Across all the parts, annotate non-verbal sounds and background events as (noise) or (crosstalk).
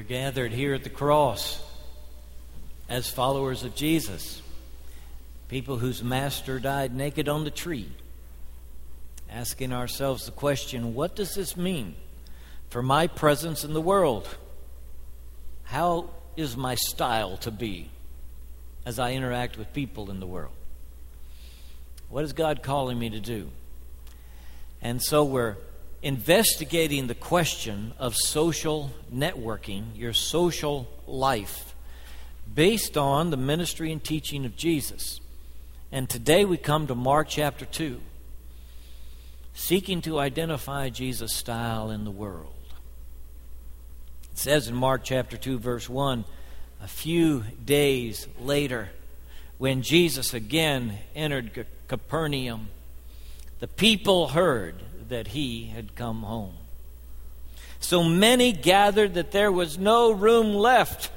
are gathered here at the cross as followers of Jesus, people whose master died naked on the tree, asking ourselves the question what does this mean for my presence in the world? How is my style to be as I interact with people in the world? What is God calling me to do? And so we're investigating the question of social networking, your social life, based on the ministry and teaching of Jesus. And today we come to Mark chapter 2, seeking to identify Jesus' style in the world. It says in Mark chapter 2, verse 1 a few days later, when Jesus again entered Capernaum, the people heard that he had come home. So many gathered that there was no room left,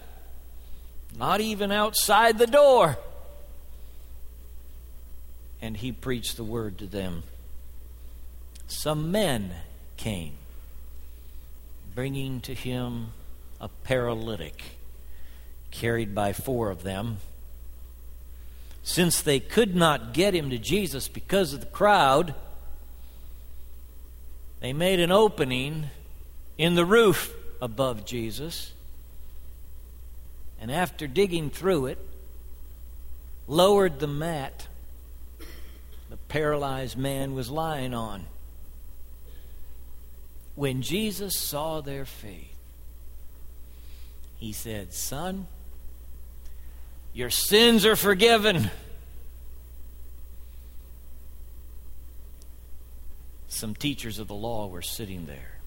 not even outside the door. And he preached the word to them. Some men came, bringing to him a paralytic, carried by four of them. Since they could not get him to Jesus because of the crowd, they made an opening in the roof above Jesus. And after digging through it, lowered the mat the paralyzed man was lying on. When Jesus saw their faith, he said, Son, your sins are forgiven. Some teachers of the law were sitting there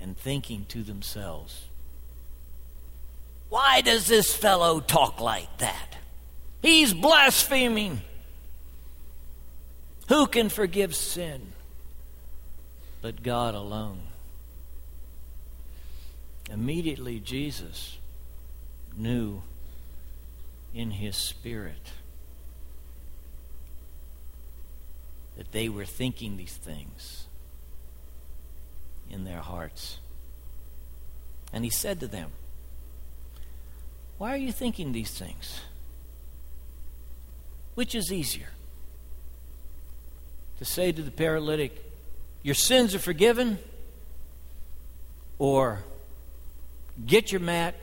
and thinking to themselves, Why does this fellow talk like that? He's blaspheming. Who can forgive sin but God alone? Immediately, Jesus knew in his spirit that they were thinking these things in their hearts. And he said to them, Why are you thinking these things? Which is easier? To say to the paralytic, Your sins are forgiven? Or get your mat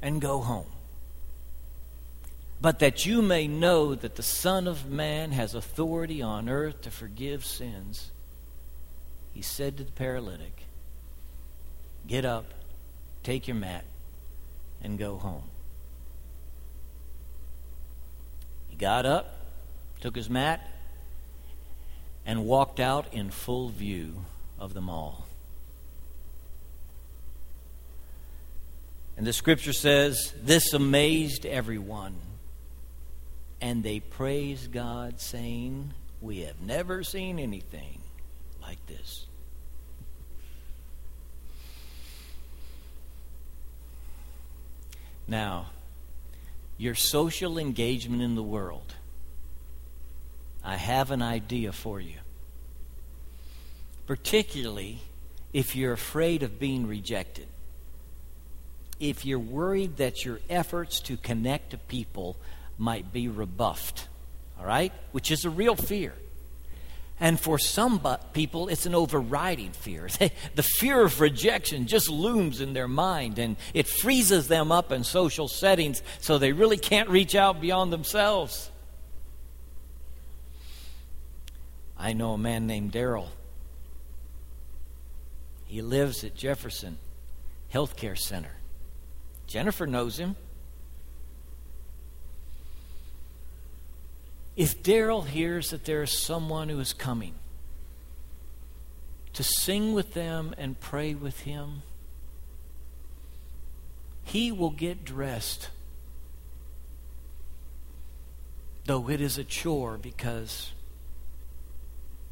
and go home? But that you may know that the Son of Man has authority on earth to forgive sins. He said to the paralytic, Get up, take your mat, and go home. He got up, took his mat, and walked out in full view of them all. And the scripture says, This amazed everyone and they praised God, saying, We have never seen anything like this. Now, your social engagement in the world, I have an idea for you. Particularly if you're afraid of being rejected. If you're worried that your efforts to connect to people might be rebuffed. All right? Which is a real fear. And for some people, it's an overriding fear. (laughs) the fear of rejection just looms in their mind and it freezes them up in social settings so they really can't reach out beyond themselves. I know a man named Daryl. He lives at Jefferson Healthcare Center. Jennifer knows him. If Daryl hears that there is someone who is coming to sing with them and pray with him, he will get dressed. Though it is a chore because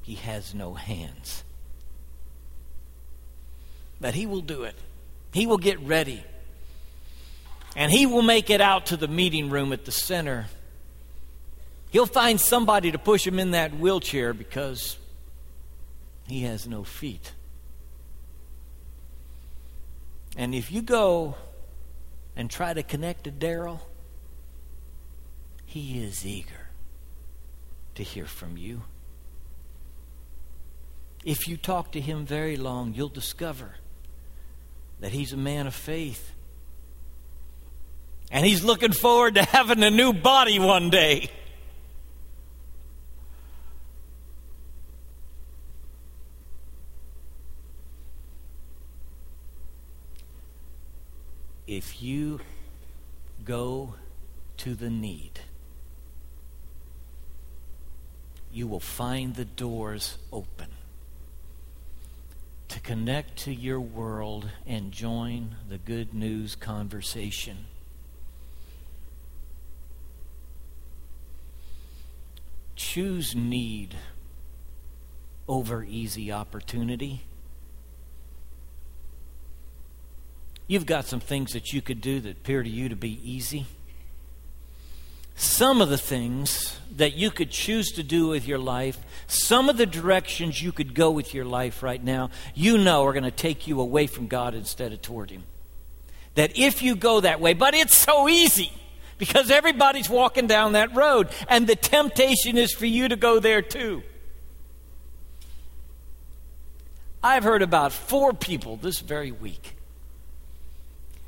he has no hands. But he will do it. He will get ready. And he will make it out to the meeting room at the center He'll find somebody to push him in that wheelchair because he has no feet. And if you go and try to connect to Daryl, he is eager to hear from you. If you talk to him very long, you'll discover that he's a man of faith. And he's looking forward to having a new body one day. If you go to the need, you will find the doors open to connect to your world and join the good news conversation. Choose need over easy opportunity. You've got some things that you could do that appear to you to be easy. Some of the things that you could choose to do with your life, some of the directions you could go with your life right now, you know are going to take you away from God instead of toward Him. That if you go that way, but it's so easy because everybody's walking down that road, and the temptation is for you to go there too. I've heard about four people this very week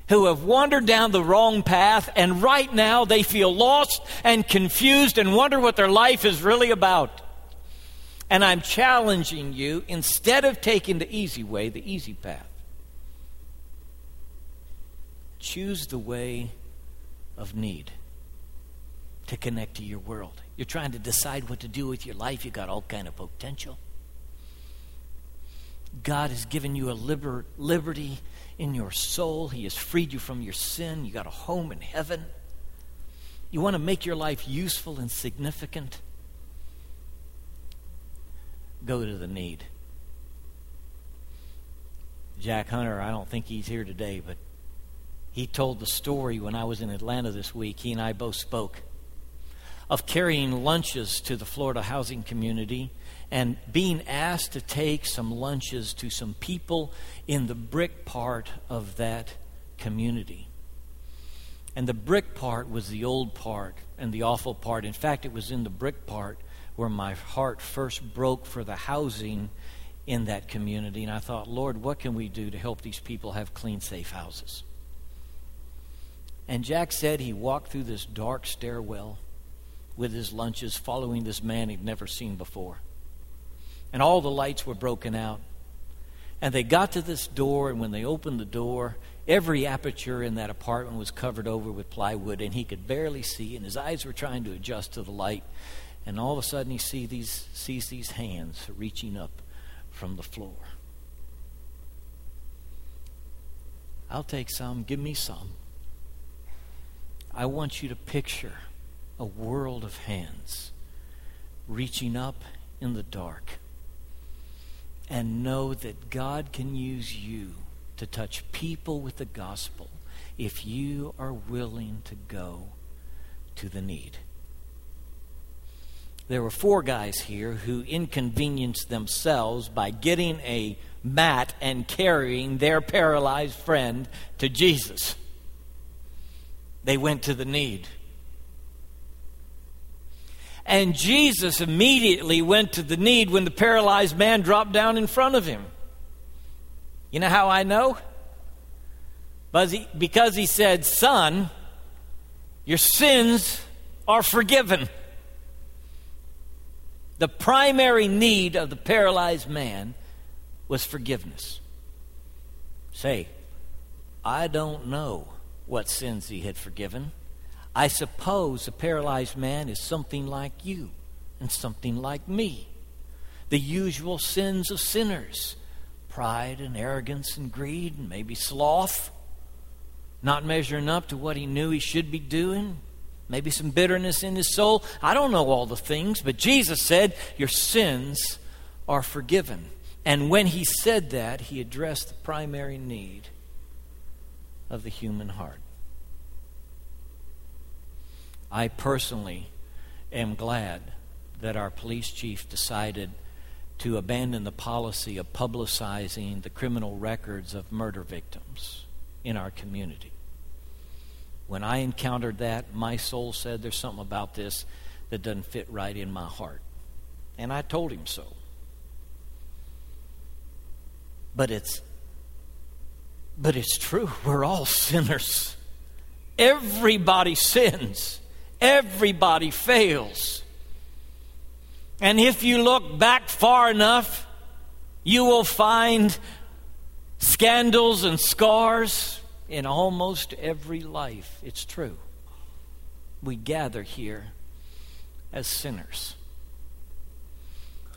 who have wandered down the wrong path, and right now they feel lost and confused and wonder what their life is really about. And I'm challenging you instead of taking the easy way, the easy path, choose the way of need to connect to your world. You're trying to decide what to do with your life, you've got all kind of potential. God has given you a liber- liberty in your soul. He has freed you from your sin. You got a home in heaven. You want to make your life useful and significant? Go to the need. Jack Hunter, I don't think he's here today, but he told the story when I was in Atlanta this week. He and I both spoke of carrying lunches to the Florida housing community and being asked to take some lunches to some people in the brick part of that community. And the brick part was the old part and the awful part. In fact, it was in the brick part where my heart first broke for the housing in that community. And I thought, Lord, what can we do to help these people have clean, safe houses? And Jack said he walked through this dark stairwell with his lunches, following this man he'd never seen before and all the lights were broken out. And they got to this door, and when they opened the door, every aperture in that apartment was covered over with plywood, and he could barely see, and his eyes were trying to adjust to the light. And all of a sudden, he see these, sees these hands reaching up from the floor. I'll take some, give me some. I want you to picture a world of hands reaching up in the dark and know that God can use you to touch people with the gospel if you are willing to go to the need. There were four guys here who inconvenienced themselves by getting a mat and carrying their paralyzed friend to Jesus. They went to the need. And Jesus immediately went to the need when the paralyzed man dropped down in front of him. You know how I know? Because he said, Son, your sins are forgiven. The primary need of the paralyzed man was forgiveness. Say, I don't know what sins he had forgiven. I suppose a paralyzed man is something like you and something like me. The usual sins of sinners pride and arrogance and greed, and maybe sloth, not measuring up to what he knew he should be doing, maybe some bitterness in his soul. I don't know all the things, but Jesus said, Your sins are forgiven. And when he said that, he addressed the primary need of the human heart. I personally am glad that our police chief decided to abandon the policy of publicizing the criminal records of murder victims. in our community. When I encountered that, my soul said, There's something about this that doesn't fit right in my heart. And I told him so. But it's but it's true. We're all sinners. Everybody sins. Everybody fails. And if you look back far enough, you will find scandals and scars in almost every life. It's true. We gather here as sinners.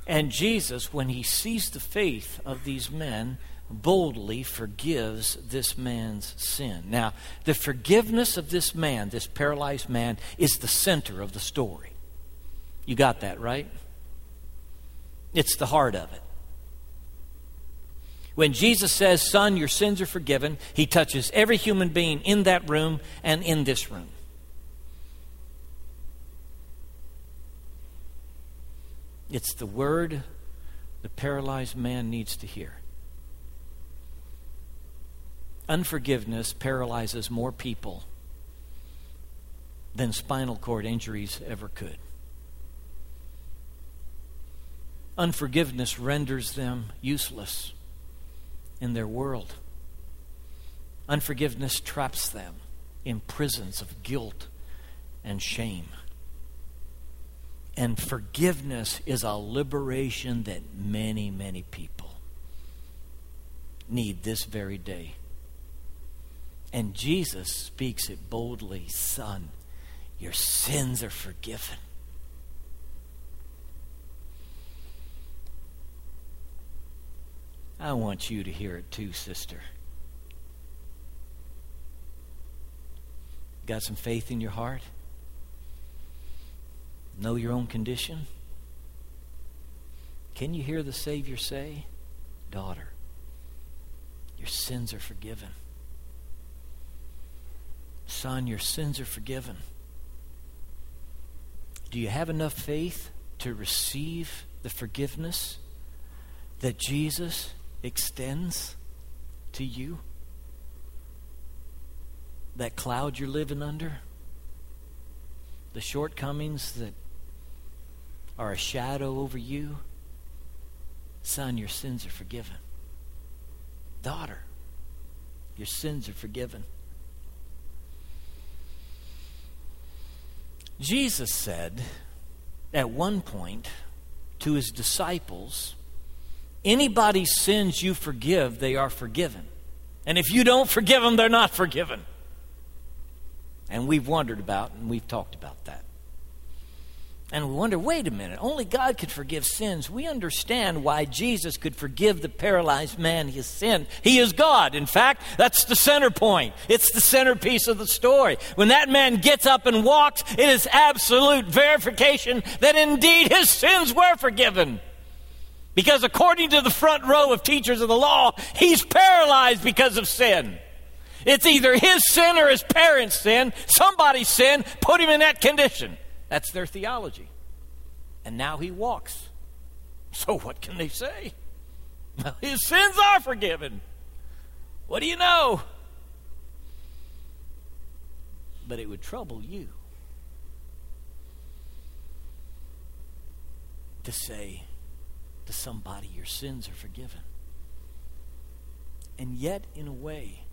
And Jesus, when he sees the faith of these men, boldly forgives this man's sin. Now, the forgiveness of this man, this paralyzed man, is the center of the story. You got that, right? It's the heart of it. When Jesus says, Son, your sins are forgiven, he touches every human being in that room and in this room. It's the word the paralyzed man needs to hear. Unforgiveness paralyzes more people than spinal cord injuries ever could. Unforgiveness renders them useless in their world. Unforgiveness traps them in prisons of guilt and shame. And forgiveness is a liberation that many, many people need this very day. And Jesus speaks it boldly Son, your sins are forgiven. I want you to hear it too, sister. Got some faith in your heart? Know your own condition? Can you hear the Savior say, Daughter, your sins are forgiven? Son, your sins are forgiven. Do you have enough faith to receive the forgiveness that Jesus extends to you? That cloud you're living under? The shortcomings that are a shadow over you? Son, your sins are forgiven. Daughter, your sins are forgiven. Jesus said at one point to his disciples, Anybody's sins you forgive, they are forgiven. And if you don't forgive them, they're not forgiven. And we've wondered about and we've talked about that. And we wonder wait a minute, only God could forgive sins. We understand why Jesus could forgive the paralyzed man his sin. He is God. In fact, that's the center point. It's the centerpiece of the story. When that man gets up and walks, it is absolute verification that indeed his sins were forgiven. Because according to the front row of teachers of the law, he's paralyzed because of sin. It's either his sin or his parents' sin. Somebody's sin put him in that condition. That's their theology. And now he walks. So what can they say? His sins are forgiven. What do you know? But it would trouble you to say to somebody, Your sins are forgiven. And yet, in a way,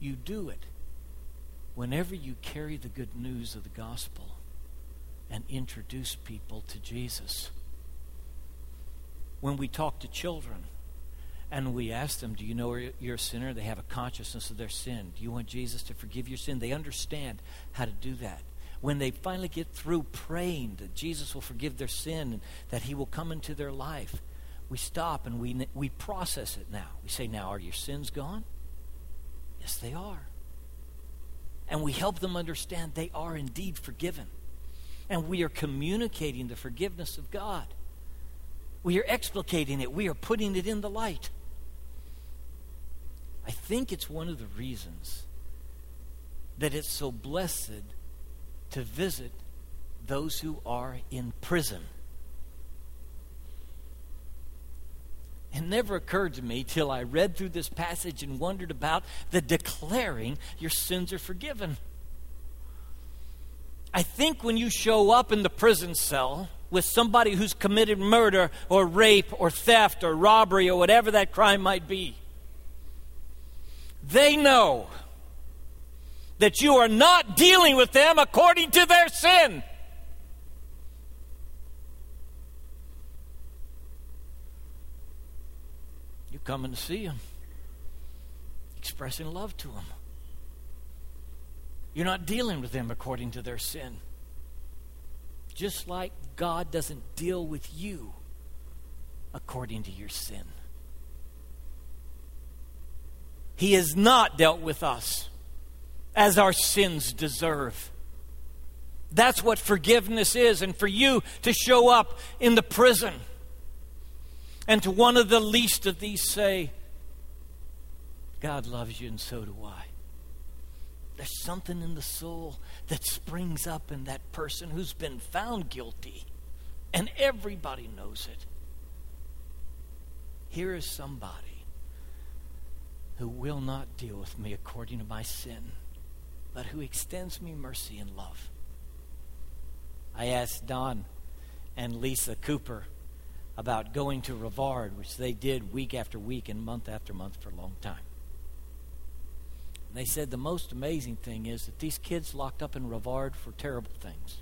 you do it whenever you carry the good news of the gospel and introduce people to Jesus. When we talk to children and we ask them, Do you know you're a sinner? They have a consciousness of their sin. Do you want Jesus to forgive your sin? They understand how to do that. When they finally get through praying that Jesus will forgive their sin and that he will come into their life, we stop and we, we process it now. We say, Now, are your sins gone? Yes, they are. And we help them understand they are indeed forgiven and we are communicating the forgiveness of God. We are explicating it, we are putting it in the light. I think it's one of the reasons that it's so blessed to visit those who are in prison. It never occurred to me till I read through this passage and wondered about the declaring your sins are forgiven. I think when you show up in the prison cell with somebody who's committed murder or rape or theft or robbery or whatever that crime might be, they know that you are not dealing with them according to their sin. You're coming to see them, expressing love to them. You're not dealing with them according to their sin. Just like God doesn't deal with you according to your sin. He has not dealt with us as our sins deserve. That's what forgiveness is. And for you to show up in the prison and to one of the least of these say, God loves you and so do I. There's something in the soul that springs up in that person who's been found guilty, and everybody knows it. Here is somebody who will not deal with me according to my sin, but who extends me mercy and love. I asked Don and Lisa Cooper about going to Rivard, which they did week after week and month after month for a long time. And they said the most amazing thing is that these kids locked up in Rivard for terrible things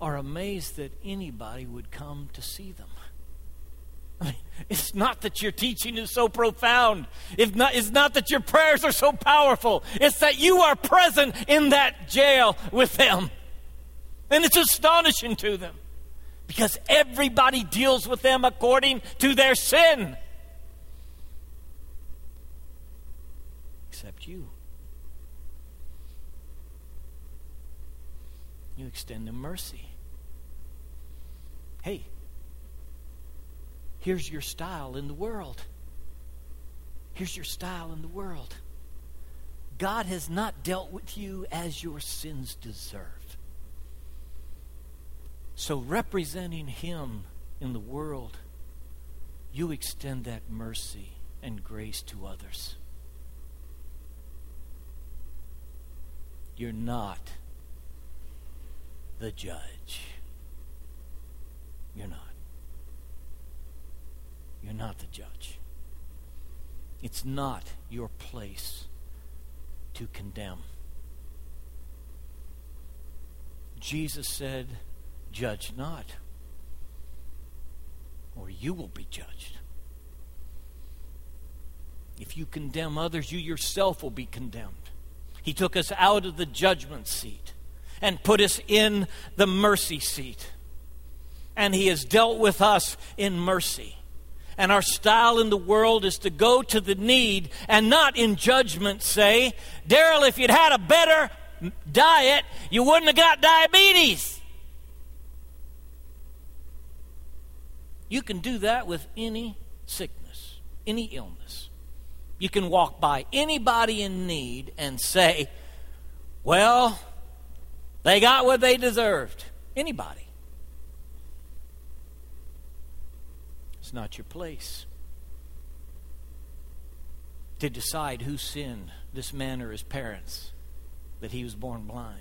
are amazed that anybody would come to see them. I mean, it's not that your teaching is so profound. It's not, it's not that your prayers are so powerful. It's that you are present in that jail with them. And it's astonishing to them because everybody deals with them according to their sin. except you. You extend them mercy. Hey, here's your style in the world. Here's your style in the world. God has not dealt with you as your sins deserve. So, representing Him in the world, you extend that mercy and grace to others. You're not the judge. You're not. You're not the judge. It's not your place to condemn. Jesus said, Judge not, or you will be judged. If you condemn others, you yourself will be condemned. He took us out of the judgment seat and put us in the mercy seat. And He has dealt with us in mercy. And our style in the world is to go to the need and not in judgment say, Daryl, if you'd had a better diet, you wouldn't have got diabetes. You can do that with any sickness, any illness. You can walk by anybody in need and say, well, they got what they deserved. Anybody. It's not your place to decide who sinned, this man or his parents, that he was born blind.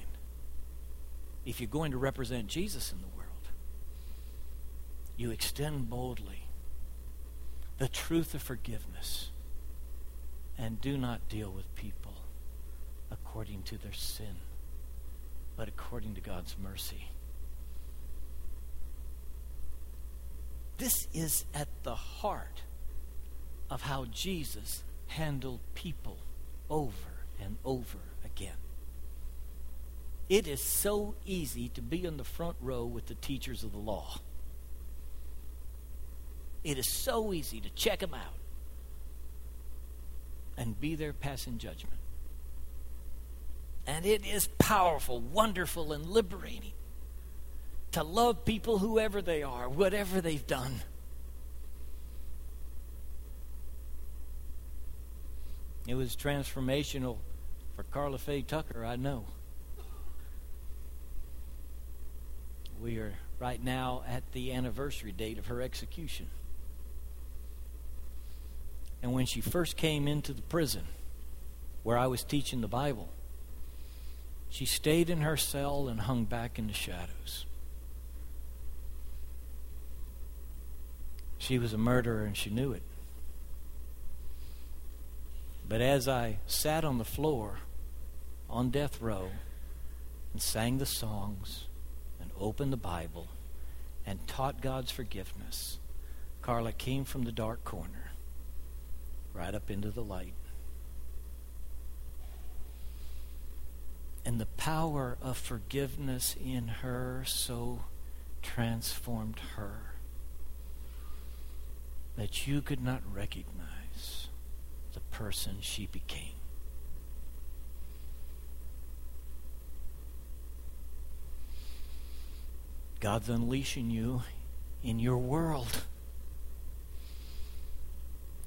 If you're going to represent Jesus in the world, you extend boldly the truth of forgiveness and do not deal with people according to their sin, but according to God's mercy. This is at the heart of how Jesus handled people over and over again. It is so easy to be in the front row with the teachers of the law. It is so easy to check them out and be there passing judgment. And it is powerful, wonderful, and liberating to love people, whoever they are, whatever they've done. It was transformational for Karla Faye Tucker, I know. We are right now at the anniversary date of her execution. And when she first came into the prison where I was teaching the Bible, she stayed in her cell and hung back in the shadows. She was a murderer and she knew it. But as I sat on the floor on death row and sang the songs and opened the Bible and taught God's forgiveness, Karla came from the dark corner right up into the light. And the power of forgiveness in her so transformed her that you could not recognize the person she became. God's unleashing you in your world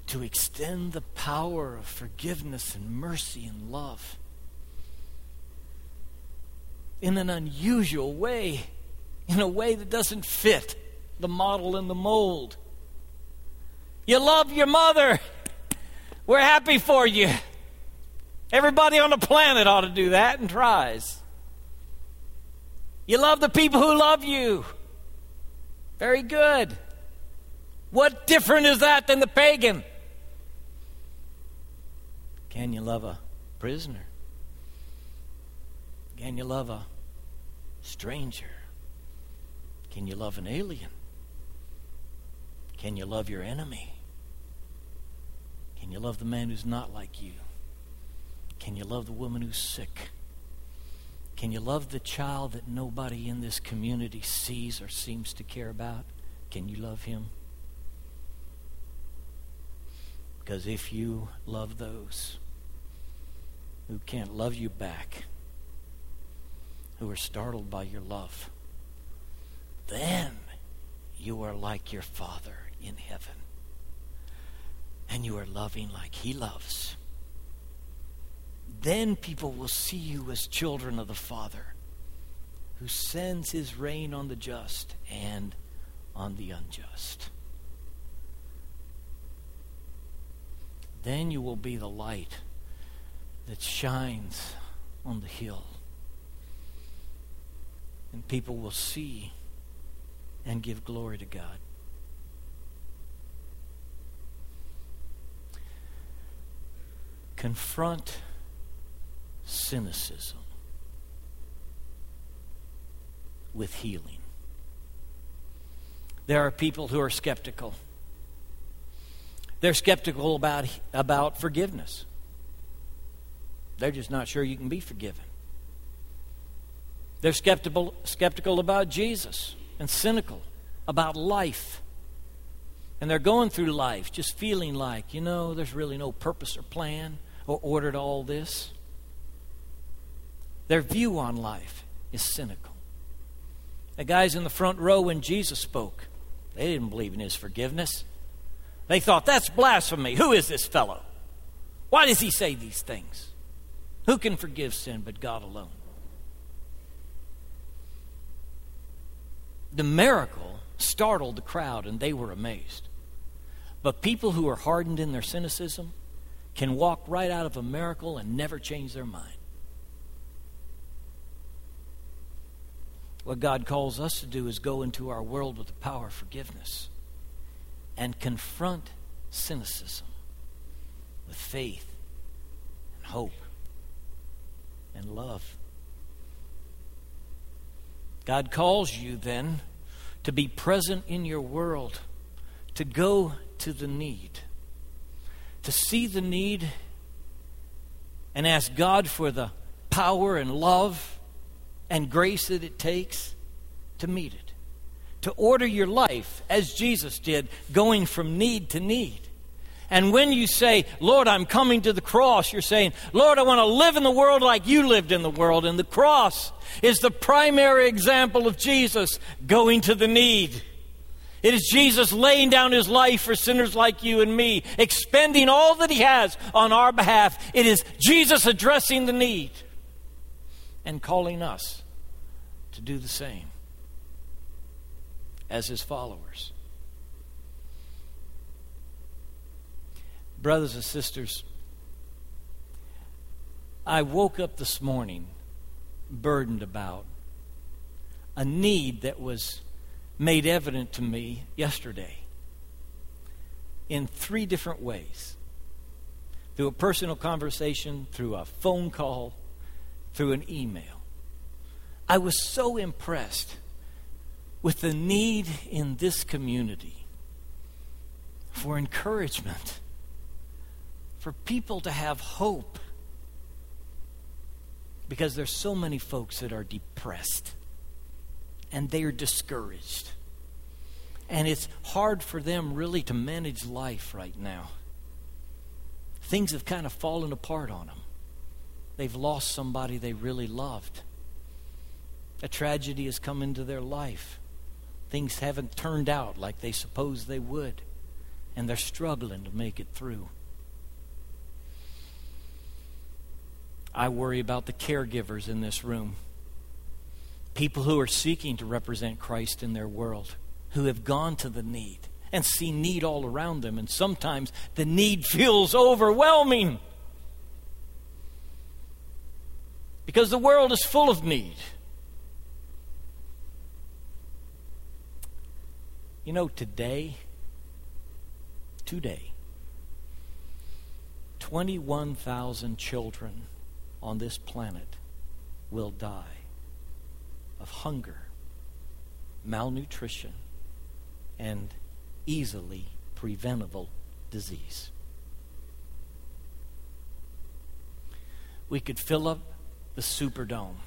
to extend the power of forgiveness and mercy and love in an unusual way, in a way that doesn't fit the model and the mold. You love your mother. We're happy for you. Everybody on the planet ought to do that and tries. You love the people who love you. Very good. What different is that than the pagan? Can you love a prisoner? Can you love a stranger? Can you love an alien? Can you love your enemy? Can you love the man who's not like you? Can you love the woman who's sick? Can you love the child that nobody in this community sees or seems to care about? Can you love him? Because if you love those who can't love you back, who are startled by your love, then you are like your Father in heaven and you are loving like He loves, then people will see you as children of the Father who sends His rain on the just and on the unjust. Then you will be the light that shines on the hill. And people will see and give glory to God. confront cynicism with healing. There are people who are skeptical. They're skeptical about, about forgiveness. They're just not sure you can be forgiven. They're skeptical, skeptical about Jesus and cynical about life. And they're going through life just feeling like, you know, there's really no purpose or plan or order to all this. Their view on life is cynical. The guys in the front row when Jesus spoke, they didn't believe in his forgiveness. They thought, that's blasphemy. Who is this fellow? Why does he say these things? Who can forgive sin but God alone? The miracle startled the crowd and they were amazed. But people who are hardened in their cynicism, can walk right out of a miracle and never change their mind. What God calls us to do is go into our world with the power of forgiveness and confront cynicism with faith and hope and love. God calls you then to be present in your world, to go to the need to see the need and ask God for the power and love and grace that it takes to meet it. To order your life as Jesus did, going from need to need. And when you say, Lord, I'm coming to the cross, you're saying, Lord, I want to live in the world like you lived in the world. And the cross is the primary example of Jesus going to the need. It is Jesus laying down his life for sinners like you and me, expending all that he has on our behalf. It is Jesus addressing the need and calling us to do the same. as his followers. Brothers and sisters, I woke up this morning burdened about a need that was made evident to me yesterday in three different ways through a personal conversation, through a phone call, through an email. I was so impressed with the need in this community for encouragement, for people to have hope, because there's so many folks that are depressed and they are discouraged. And it's hard for them really to manage life right now things have kind of fallen apart on them. They've lost somebody they really loved. A tragedy has come into their life. Things haven't turned out like they supposed they would, and they're struggling to make it through. I worry about the caregivers in this room. People who are seeking to represent Christ in their world, who have gone to the need and see need all around them. And sometimes the need feels overwhelming because the world is full of need. You know, today, today, 21,000 children on this planet will die of hunger, malnutrition, and easily preventable disease. We could fill up the Superdome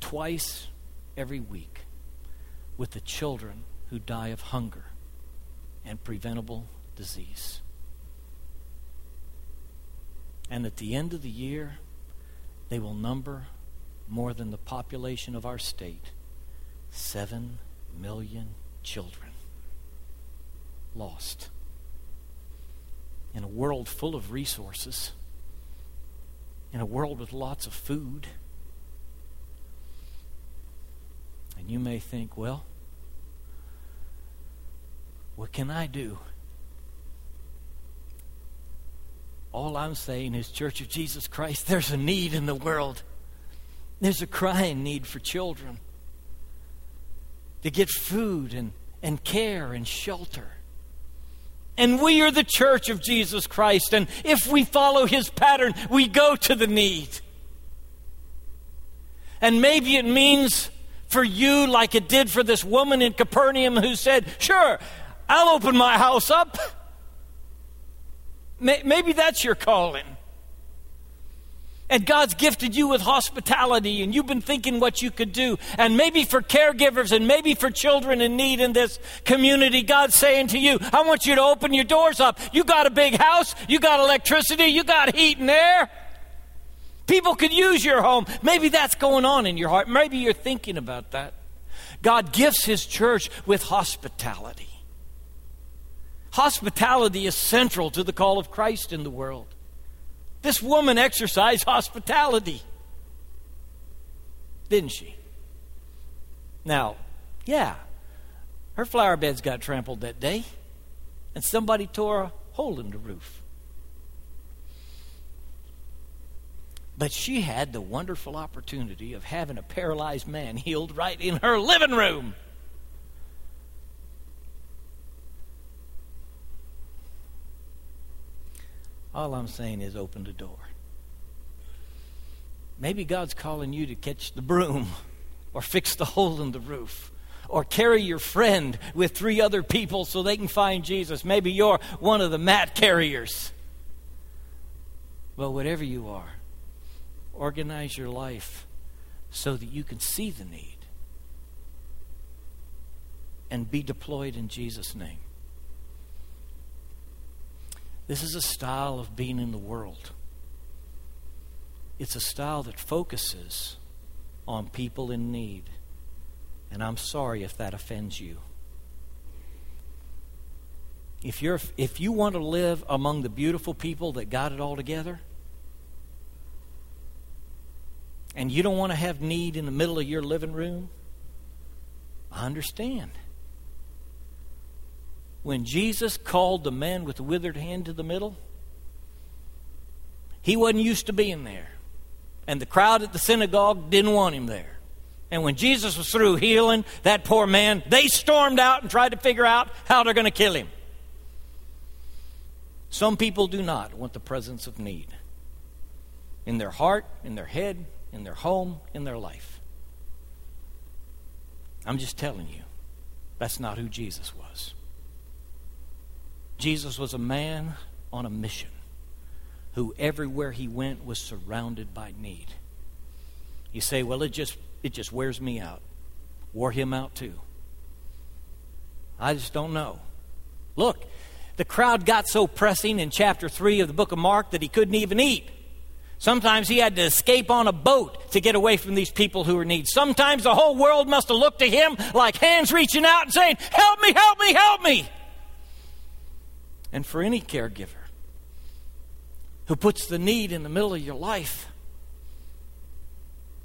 twice every week with the children who die of hunger and preventable disease. And at the end of the year, they will number more than the population of our state 7 million children lost. In a world full of resources, in a world with lots of food. And you may think, well, what can I do? All I'm saying is, Church of Jesus Christ, there's a need in the world. There's a crying need for children to get food and, and care and shelter. And we are the church of Jesus Christ. And if we follow his pattern, we go to the need. And maybe it means for you, like it did for this woman in Capernaum who said, Sure, I'll open my house up. Maybe that's your calling and God's gifted you with hospitality, and you've been thinking what you could do. And maybe for caregivers and maybe for children in need in this community, God's saying to you, I want you to open your doors up. You got a big house, you got electricity, you got heat and air. People could use your home. Maybe that's going on in your heart. Maybe you're thinking about that. God gifts His church with hospitality. Hospitality is central to the call of Christ in the world. This woman exercised hospitality, didn't she? Now, yeah, her flower beds got trampled that day, and somebody tore a hole in the roof. But she had the wonderful opportunity of having a paralyzed man healed right in her living room. All I'm saying is open the door. Maybe God's calling you to catch the broom (laughs) or fix the hole in the roof or carry your friend with three other people so they can find Jesus. Maybe you're one of the mat carriers. But whatever you are, organize your life so that you can see the need and be deployed in Jesus' name. This is a style of being in the world. It's a style that focuses on people in need. And I'm sorry if that offends you. If, you're, if you want to live among the beautiful people that got it all together, and you don't want to have need in the middle of your living room, I understand. When Jesus called the man with the withered hand to the middle, he wasn't used to being there. And the crowd at the synagogue didn't want him there. And when Jesus was through healing that poor man, they stormed out and tried to figure out how they're going to kill him. Some people do not want the presence of need in their heart, in their head, in their home, in their life. I'm just telling you, that's not who Jesus was. Jesus was a man on a mission who everywhere he went was surrounded by need. You say, well, it just it just wears me out. Wore him out too. I just don't know. Look, the crowd got so pressing in chapter 3 of the book of Mark that he couldn't even eat. Sometimes he had to escape on a boat to get away from these people who were in need. Sometimes the whole world must have looked to him like hands reaching out and saying, Help me, help me, help me. And for any caregiver who puts the need in the middle of your life,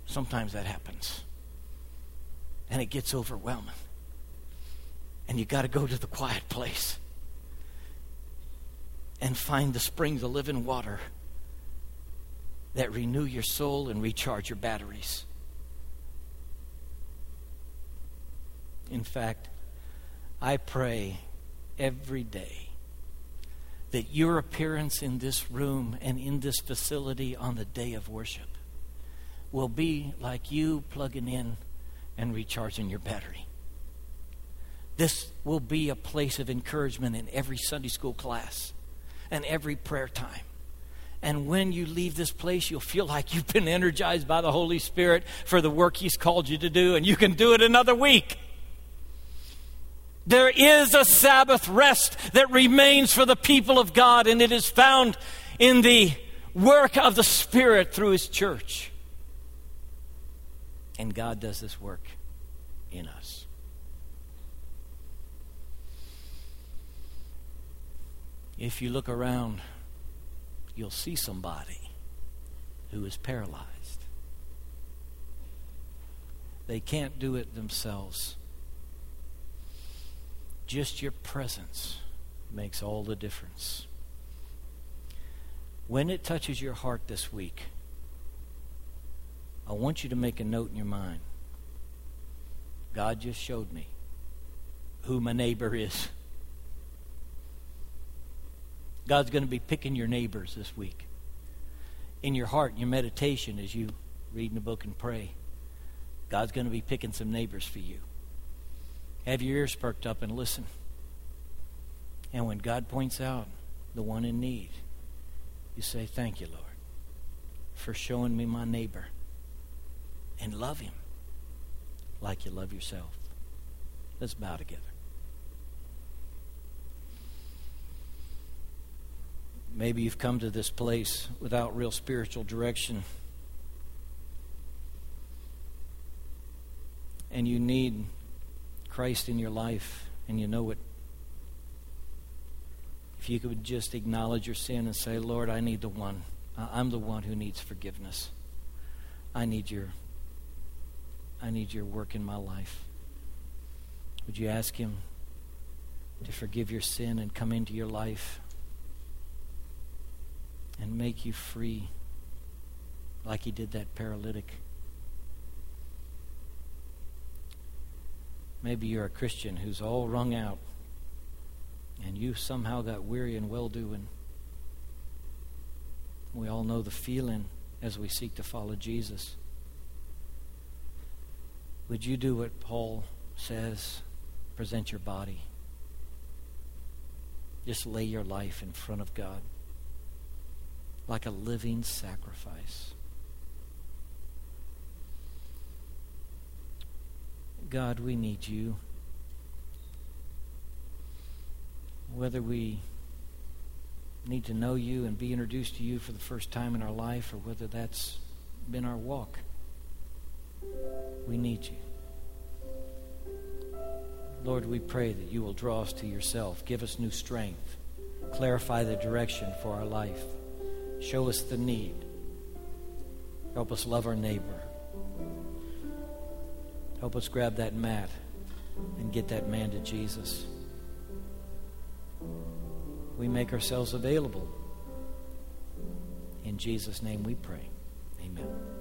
sometimes that happens. And it gets overwhelming. And you got to go to the quiet place and find the springs of living water that renew your soul and recharge your batteries. In fact, I pray every day that your appearance in this room and in this facility on the day of worship will be like you plugging in and recharging your battery. This will be a place of encouragement in every Sunday school class and every prayer time. And when you leave this place, you'll feel like you've been (laughs) energized by the Holy Spirit for the work He's called you to do, and you can do it another week. There is a Sabbath rest that remains for the people of God, and it is found in the work of the Spirit through His church. And God does this work in us. If you look around, you'll see somebody who is paralyzed. They can't do it themselves. Just your presence makes all the difference. When it touches your heart this week, I want you to make a note in your mind. God just showed me who my neighbor is. God's going to be picking your neighbors this week. In your heart, in your meditation, as you read in the book and pray, God's going to be picking some neighbors for you. Have your ears perked up and listen. And when God points out the one in need, you say, Thank you, Lord, for showing me my neighbor. And love him like you love yourself. Let's bow together. Maybe you've come to this place without real spiritual direction. And you need Christ in your life, and you know it. If you could just acknowledge your sin and say, Lord, I need the one. I'm the one who needs forgiveness. I need your I need your work in my life. Would you ask him to forgive your sin and come into your life? and make you free like he did that paralytic. Maybe you're a Christian who's all wrung out and you somehow got weary and well doing. We all know the feeling as we seek to follow Jesus. Would you do what Paul says? Present your body. Just lay your life in front of God like a living sacrifice. God, we need you. Whether we need to know you and be introduced to you for the first time in our life or whether that's been our walk, we need you. Lord, we pray that you will draw us to yourself, give us new strength, clarify the direction for our life. Show us the need. Help us love our neighbor. Help us grab that mat and get that man to Jesus. We make ourselves available. In Jesus' name we pray. Amen.